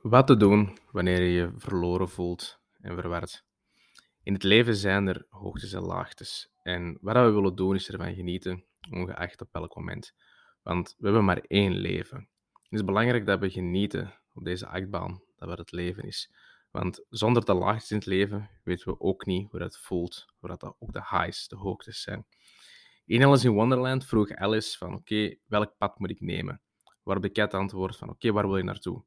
Wat te doen wanneer je je verloren voelt en verward. In het leven zijn er hoogtes en laagtes. En wat we willen doen is ervan genieten, ongeacht op welk moment. Want we hebben maar één leven. Het is belangrijk dat we genieten op deze achtbaan, dat wat het leven is. Want zonder de laagtes in het leven weten we ook niet hoe dat voelt, hoe dat ook de highs, de hoogtes zijn. In Alice in Wonderland vroeg Alice van oké, welk pad moet ik nemen? Waarop de kat antwoordt van oké, waar wil je naartoe?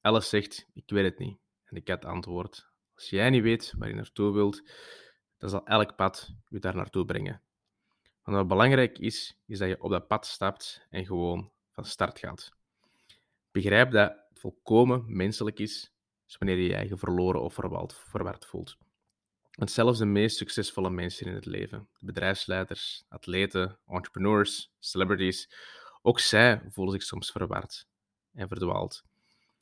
Alice zegt, ik weet het niet. En de kat antwoordt, als jij niet weet waar je naartoe wilt, dan zal elk pad je daar naartoe brengen. Want wat belangrijk is, is dat je op dat pad stapt en gewoon van start gaat. Begrijp dat het volkomen menselijk is, dus wanneer je je eigen verloren of verward voelt. Want zelfs de meest succesvolle mensen in het leven, bedrijfsleiders, atleten, entrepreneurs, celebrities, ook zij voelen zich soms verward en verdwaald.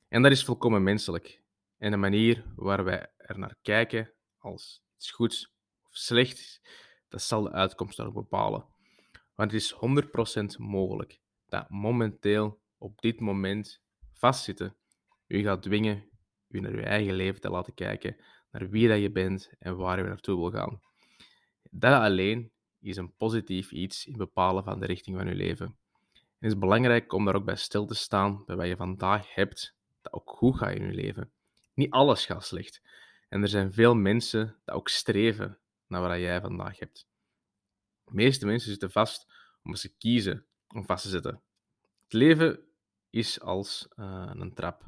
En dat is volkomen menselijk. En de manier waar wij er naar kijken als iets goed of slecht, dat zal de uitkomst dan ook bepalen. Want het is 100% mogelijk dat momenteel op dit moment vastzitten u gaat dwingen u naar uw eigen leven te laten kijken, naar wie dat je bent en waar je naartoe wil gaan. Dat alleen is een positief iets in bepalen van de richting van je leven. Het is belangrijk om daar ook bij stil te staan bij wat je vandaag hebt ook goed gaat in je leven. Niet alles gaat slecht. En er zijn veel mensen die ook streven naar wat jij vandaag hebt. De meeste mensen zitten vast omdat ze kiezen om vast te zitten. Het leven is als uh, een trap.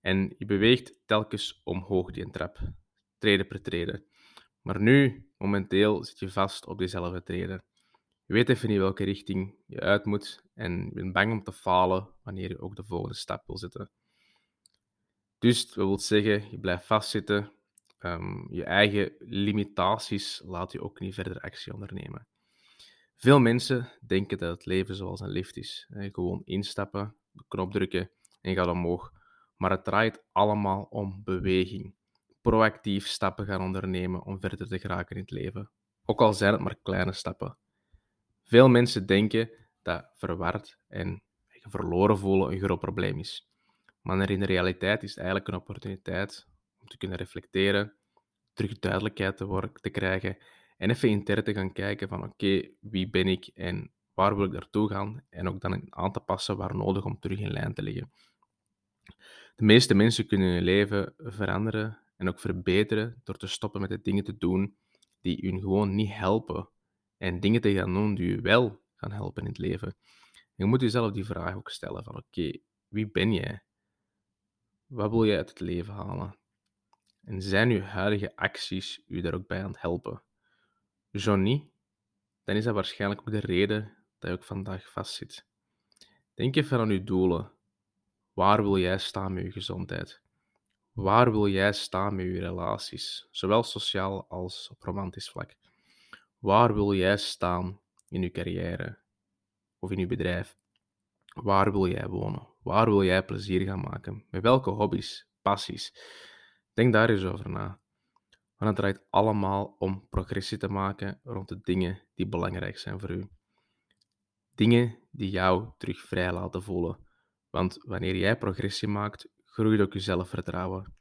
En je beweegt telkens omhoog die trap, treden per treden. Maar nu, momenteel, zit je vast op diezelfde treden. Je weet even niet welke richting je uit moet en je bent bang om te falen wanneer je ook de volgende stap wil zetten. Dus dat wil zeggen, je blijft vastzitten. Um, je eigen limitaties laat je ook niet verder actie ondernemen. Veel mensen denken dat het leven zoals een lift is. Gewoon instappen, de knop drukken en gaat omhoog. Maar het draait allemaal om beweging. Proactief stappen gaan ondernemen om verder te geraken in het leven. Ook al zijn het maar kleine stappen. Veel mensen denken dat verward en verloren voelen een groot probleem is. Maar in de realiteit is het eigenlijk een opportuniteit om te kunnen reflecteren, terug duidelijkheid te, worden, te krijgen en even intern te gaan kijken van oké, wie ben ik en waar wil ik naartoe gaan en ook dan aan te passen waar nodig om terug in lijn te liggen. De meeste mensen kunnen hun leven veranderen en ook verbeteren door te stoppen met de dingen te doen die hun gewoon niet helpen en dingen te gaan doen die je wel gaan helpen in het leven. Je moet jezelf die vraag ook stellen van oké, wie ben jij? Wat wil je uit het leven halen? En zijn uw huidige acties u daar ook bij aan het helpen? Zo niet, dan is dat waarschijnlijk ook de reden dat je ook vandaag vastzit. Denk even aan uw doelen. Waar wil jij staan met je gezondheid? Waar wil jij staan met je relaties, zowel sociaal als op romantisch vlak? Waar wil jij staan in je carrière of in je bedrijf? Waar wil jij wonen? Waar wil jij plezier gaan maken? Met welke hobby's, passies? Denk daar eens over na. Want het draait allemaal om progressie te maken rond de dingen die belangrijk zijn voor u. Dingen die jou terug vrij laten voelen. Want wanneer jij progressie maakt, groeit ook je zelfvertrouwen.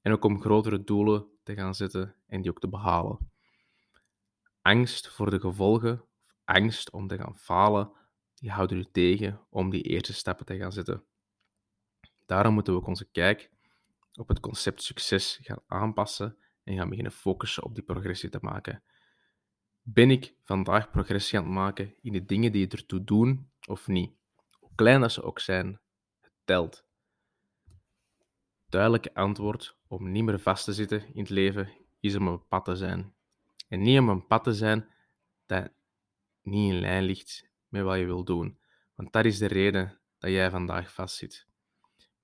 En ook om grotere doelen te gaan zetten en die ook te behalen. Angst voor de gevolgen, angst om te gaan falen, die houden u tegen om die eerste stappen te gaan zetten. Daarom moeten we onze kijk op het concept succes gaan aanpassen en gaan beginnen focussen op die progressie te maken. Ben ik vandaag progressie aan het maken in de dingen die ertoe doen of niet? Hoe klein dat ze ook zijn, het telt. Duidelijke antwoord om niet meer vast te zitten in het leven is om een pad te zijn. En niet om een pad te zijn dat niet in lijn ligt met wat je wil doen. Want dat is de reden dat jij vandaag vastzit.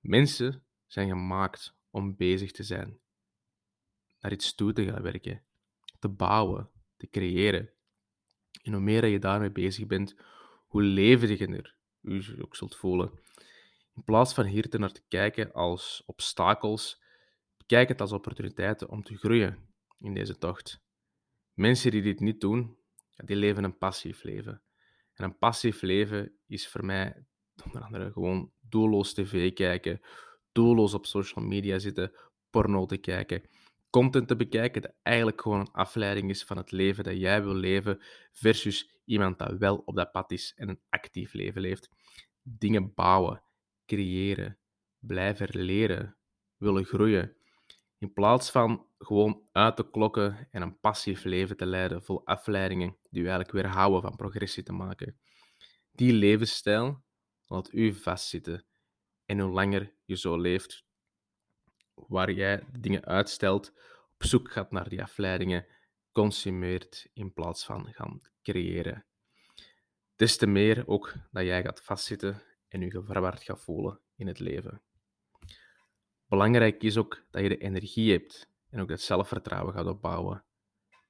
Mensen zijn gemaakt om bezig te zijn, naar iets toe te gaan werken, te bouwen, te creëren. En hoe meer je daarmee bezig bent, hoe levendiger je ook zult voelen. In plaats van hier te naar te kijken als obstakels, kijk het als opportuniteiten om te groeien in deze tocht. Mensen die dit niet doen, die leven een passief leven. En een passief leven is voor mij onder andere gewoon doelloos tv kijken, doelloos op social media zitten, porno te kijken, content te bekijken dat eigenlijk gewoon een afleiding is van het leven dat jij wil leven, versus iemand dat wel op dat pad is en een actief leven leeft. Dingen bouwen, creëren, blijven leren, willen groeien. In plaats van gewoon uit te klokken en een passief leven te leiden vol afleidingen die u eigenlijk weerhouden van progressie te maken. Die levensstijl laat u vastzitten. En hoe langer je zo leeft, waar jij dingen uitstelt, op zoek gaat naar die afleidingen, consumeert in plaats van gaan creëren. Des te meer ook dat jij gaat vastzitten en je verward gaat voelen in het leven. Belangrijk is ook dat je de energie hebt en ook het zelfvertrouwen gaat opbouwen.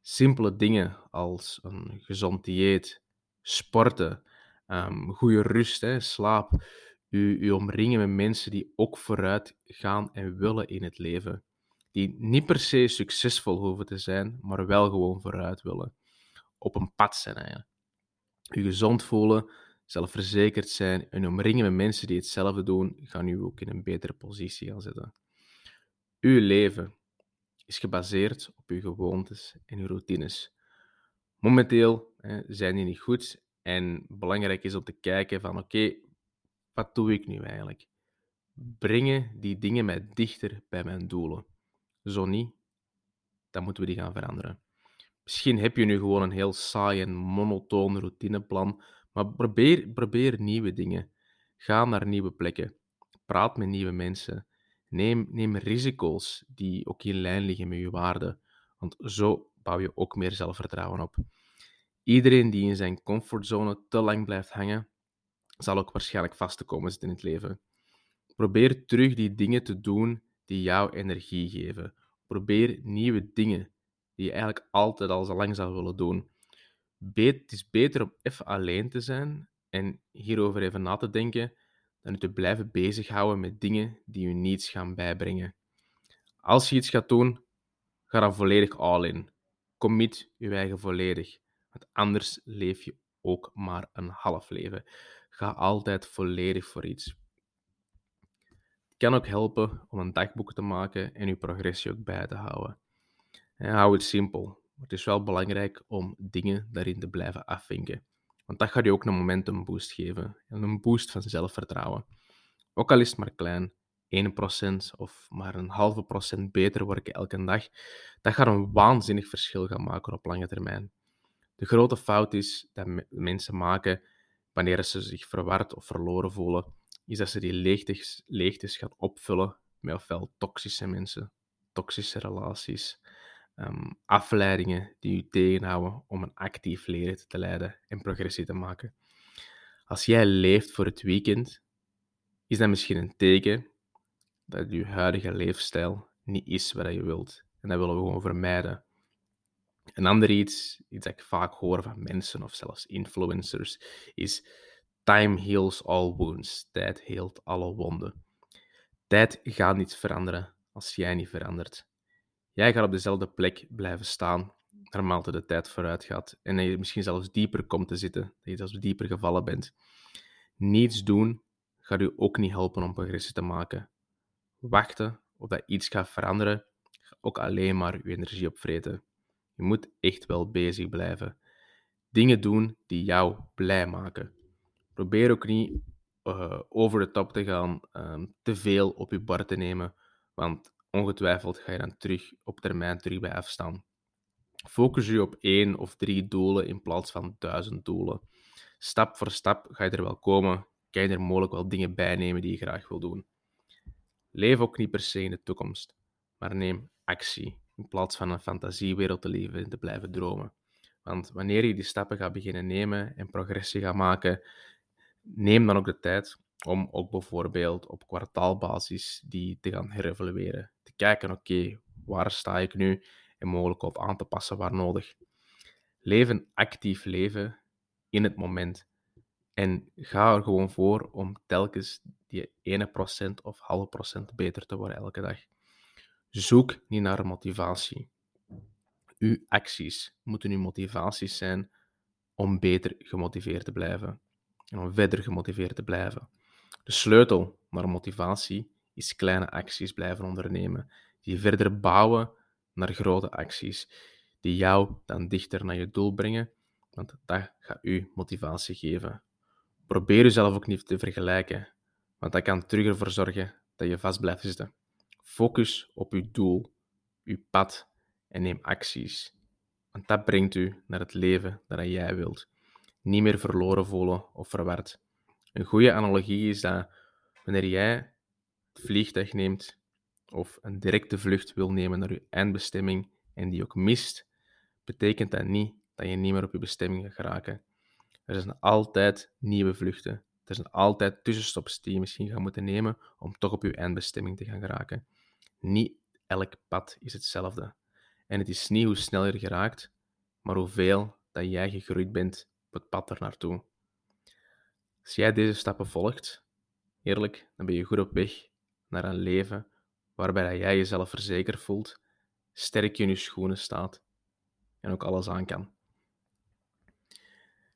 Simpele dingen als een gezond dieet, sporten, um, goede rust, hè, slaap, u, u omringen met mensen die ook vooruit gaan en willen in het leven. Die niet per se succesvol hoeven te zijn, maar wel gewoon vooruit willen. Op een pad zijn eigenlijk. U gezond voelen, zelfverzekerd zijn en omringen met mensen die hetzelfde doen, gaan u ook in een betere positie gaan zetten. Uw leven is gebaseerd op uw gewoontes en uw routines. Momenteel hè, zijn die niet goed en belangrijk is om te kijken van oké, wat doe ik nu eigenlijk? Brengen die dingen mij dichter bij mijn doelen? Zo niet, dan moeten we die gaan veranderen. Misschien heb je nu gewoon een heel saai en monotoon routineplan, maar probeer, probeer nieuwe dingen. Ga naar nieuwe plekken. Praat met nieuwe mensen. Neem, neem risico's die ook in lijn liggen met je waarden, want zo bouw je ook meer zelfvertrouwen op. Iedereen die in zijn comfortzone te lang blijft hangen, zal ook waarschijnlijk vast te komen zitten in het leven. Probeer terug die dingen te doen die jou energie geven. Probeer nieuwe dingen die je eigenlijk altijd al zo lang zou willen doen. Het is beter om even alleen te zijn en hierover even na te denken, dan je te blijven bezighouden met dingen die je niets gaan bijbrengen. Als je iets gaat doen, ga dan volledig all in. Commit je eigen volledig, want anders leef je ook maar een half leven. Ga altijd volledig voor iets. Het kan ook helpen om een dagboek te maken en je progressie ook bij te houden. En hou het simpel. Het is wel belangrijk om dingen daarin te blijven afvinken. Want dat gaat je ook een momentum boost geven. En een boost van zelfvertrouwen. Ook al is het maar klein, 1% of maar een halve procent beter worden elke dag, dat gaat een waanzinnig verschil gaan maken op lange termijn. De grote fout is dat mensen maken wanneer ze zich verward of verloren voelen, is dat ze die leegtes, leegtes gaan opvullen met ofwel toxische mensen, toxische relaties, um, afleidingen die u tegenhouden om een actief leven te leiden en progressie te maken. Als jij leeft voor het weekend, is dat misschien een teken dat je huidige leefstijl niet is wat je wilt. En dat willen we gewoon vermijden. Een ander iets, iets dat ik vaak hoor van mensen of zelfs influencers, is time heals all wounds. Tijd heelt alle wonden. Tijd gaat niet veranderen als jij niet verandert. Jij gaat op dezelfde plek blijven staan, naarmate de tijd vooruit gaat. En dat je misschien zelfs dieper komt te zitten, dat je zelfs dieper gevallen bent. Niets doen gaat u ook niet helpen om progressie te maken. Wachten op dat iets gaat veranderen, gaat ook alleen maar uw energie opvreten. Je moet echt wel bezig blijven. Dingen doen die jou blij maken. Probeer ook niet uh, over de top te gaan, um, te veel op je bar te nemen, want ongetwijfeld ga je dan terug op termijn terug bij afstaan. Focus je op één of drie doelen in plaats van duizend doelen. Stap voor stap ga je er wel komen, kan je er mogelijk wel dingen bij nemen die je graag wil doen. Leef ook niet per se in de toekomst, maar neem actie in plaats van een fantasiewereld te leven en te blijven dromen. Want wanneer je die stappen gaat beginnen nemen en progressie gaat maken, neem dan ook de tijd om ook bijvoorbeeld op kwartaalbasis die te gaan herevalueren. Te kijken, oké, waar sta ik nu? En mogelijk op aan te passen waar nodig. Leven actief leven in het moment. En ga er gewoon voor om telkens die ene procent of halve procent beter te worden elke dag. Zoek niet naar motivatie. Uw acties moeten uw motivaties zijn om beter gemotiveerd te blijven en om verder gemotiveerd te blijven. De sleutel naar motivatie is kleine acties blijven ondernemen, die verder bouwen naar grote acties, die jou dan dichter naar je doel brengen, want dat gaat u motivatie geven. Probeer jezelf ook niet te vergelijken, want dat kan terug ervoor zorgen dat je vast blijft zitten. Focus op uw doel, uw pad en neem acties. Want dat brengt u naar het leven dat jij wilt. Niet meer verloren voelen of verward. Een goede analogie is dat wanneer jij het vliegtuig neemt of een directe vlucht wil nemen naar je eindbestemming en die ook mist, betekent dat niet dat je niet meer op je bestemming gaat geraken. Er zijn altijd nieuwe vluchten. Er zijn altijd tussenstops die je misschien gaat moeten nemen om toch op je eindbestemming te gaan geraken. Niet elk pad is hetzelfde. En het is niet hoe snel je er geraakt, maar hoeveel dat jij gegroeid bent op het pad er naartoe. Als jij deze stappen volgt, eerlijk, dan ben je goed op weg naar een leven waarbij jij jezelf verzekerd voelt, sterk in je schoenen staat en ook alles aan kan.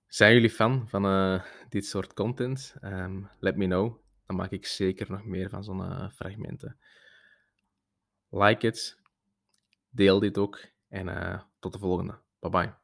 Zijn jullie fan van uh, dit soort content? Um, let me know. Dan maak ik zeker nog meer van zo'n uh, fragmenten. Like het, deel dit ook en uh, tot de volgende. Bye bye.